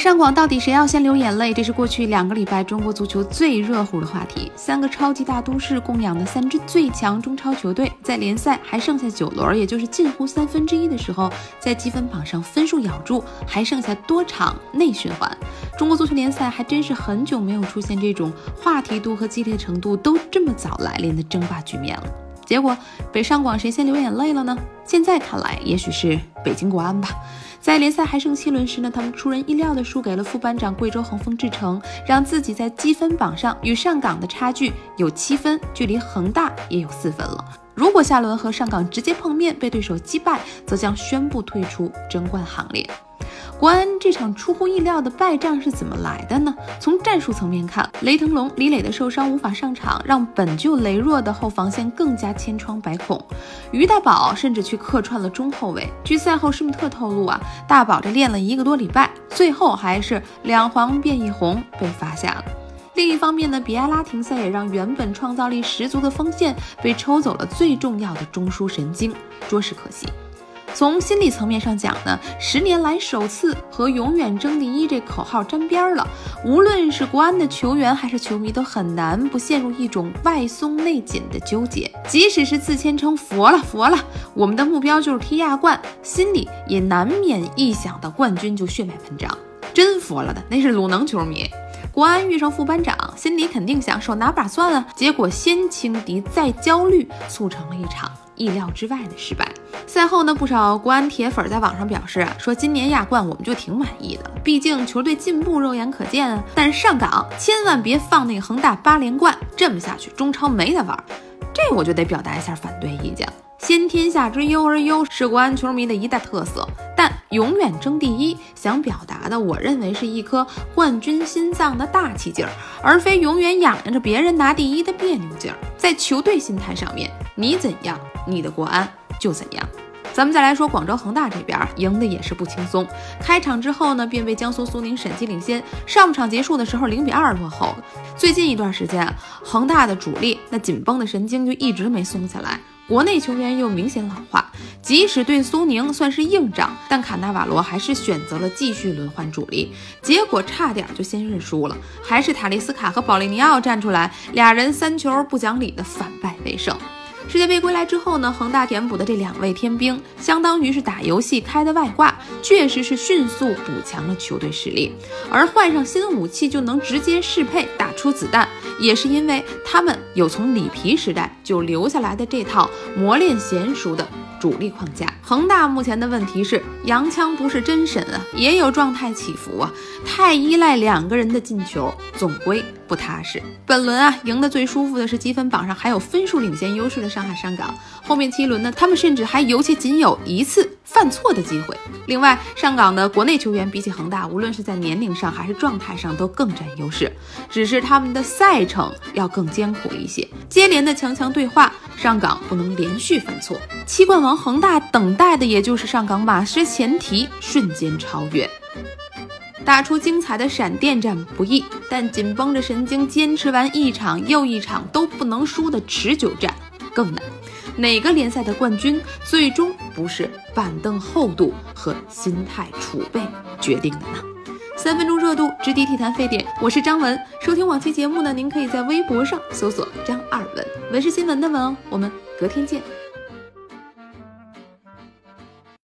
上广到底谁要先流眼泪？这是过去两个礼拜中国足球最热乎的话题。三个超级大都市供养的三支最强中超球队，在联赛还剩下九轮，也就是近乎三分之一的时候，在积分榜上分数咬住，还剩下多场内循环。中国足球联赛还真是很久没有出现这种话题度和激烈程度都这么早来临的争霸局面了。结果北上广谁先流眼泪了呢？现在看来，也许是北京国安吧。在联赛还剩七轮时呢，他们出人意料地输给了副班长贵州恒丰智诚，让自己在积分榜上与上港的差距有七分，距离恒大也有四分了。如果下轮和上港直接碰面被对手击败，则将宣布退出争冠行列。国安这场出乎意料的败仗是怎么来的呢？从战术层面看，雷腾龙、李磊的受伤无法上场，让本就羸弱的后防线更加千疮百孔。于大宝甚至去客串了中后卫。据赛后施密特透露啊，大宝这练了一个多礼拜，最后还是两黄变一红被罚下了。另一方面呢，比埃拉停赛也让原本创造力十足的锋线被抽走了最重要的中枢神经，着实可惜。从心理层面上讲呢，十年来首次和“永远争第一”这口号沾边了。无论是国安的球员还是球迷，都很难不陷入一种外松内紧的纠结。即使是自谦称佛了佛了，我们的目标就是踢亚冠，心里也难免一想到冠军就血脉喷张。真服了的那是鲁能球迷。国安遇上副班长，心里肯定想手拿把攥啊。结果先轻敌再焦虑，促成了一场意料之外的失败。赛后呢，不少国安铁粉在网上表示说，今年亚冠我们就挺满意的，毕竟球队进步肉眼可见啊。但是上港千万别放那个恒大八连冠，这么下去中超没得玩。这我就得表达一下反对意见了。先天下之忧而忧是国安球迷的一大特色，但永远争第一想表达的，我认为是一颗冠军心脏的大气劲儿，而非永远仰着别人拿第一的别扭劲儿。在球队心态上面，你怎样，你的国安就怎样。咱们再来说广州恒大这边，赢的也是不轻松。开场之后呢，便被江苏苏宁审计领先，上半场结束的时候零比二落后。最近一段时间，恒大的主力那紧绷的神经就一直没松下来。国内球员又明显老化，即使对苏宁算是硬仗，但卡纳瓦罗还是选择了继续轮换主力，结果差点就先认输了，还是塔利斯卡和保利尼奥站出来，俩人三球不讲理的反败为胜。世界杯归来之后呢，恒大填补的这两位天兵，相当于是打游戏开的外挂，确实是迅速补强了球队实力。而换上新武器就能直接适配出子弹，也是因为他们有从里皮时代就留下来的这套磨练娴熟的主力框架。恒大目前的问题是，洋枪不是真神啊，也有状态起伏啊，太依赖两个人的进球，总归不踏实。本轮啊，赢得最舒服的是积分榜上还有分数领先优势的上海上港，后面七轮呢，他们甚至还尤其仅有一次犯错的机会。另外，上港的国内球员比起恒大，无论是在年龄上还是状态上都更占优势，只是他们的赛程要更艰苦一些。接连的强强对话，上港不能连续犯错。七冠王恒大等待的也就是上港马失前蹄，瞬间超越。打出精彩的闪电战不易，但紧绷着神经坚持完一场又一场都不能输的持久战更难。哪个联赛的冠军最终不是板凳厚度和心态储备决定的呢？三分钟热度，直抵体坛沸点。我是张文，收听往期节目呢，您可以在微博上搜索“张二文”，文是新闻的文哦。我们隔天见。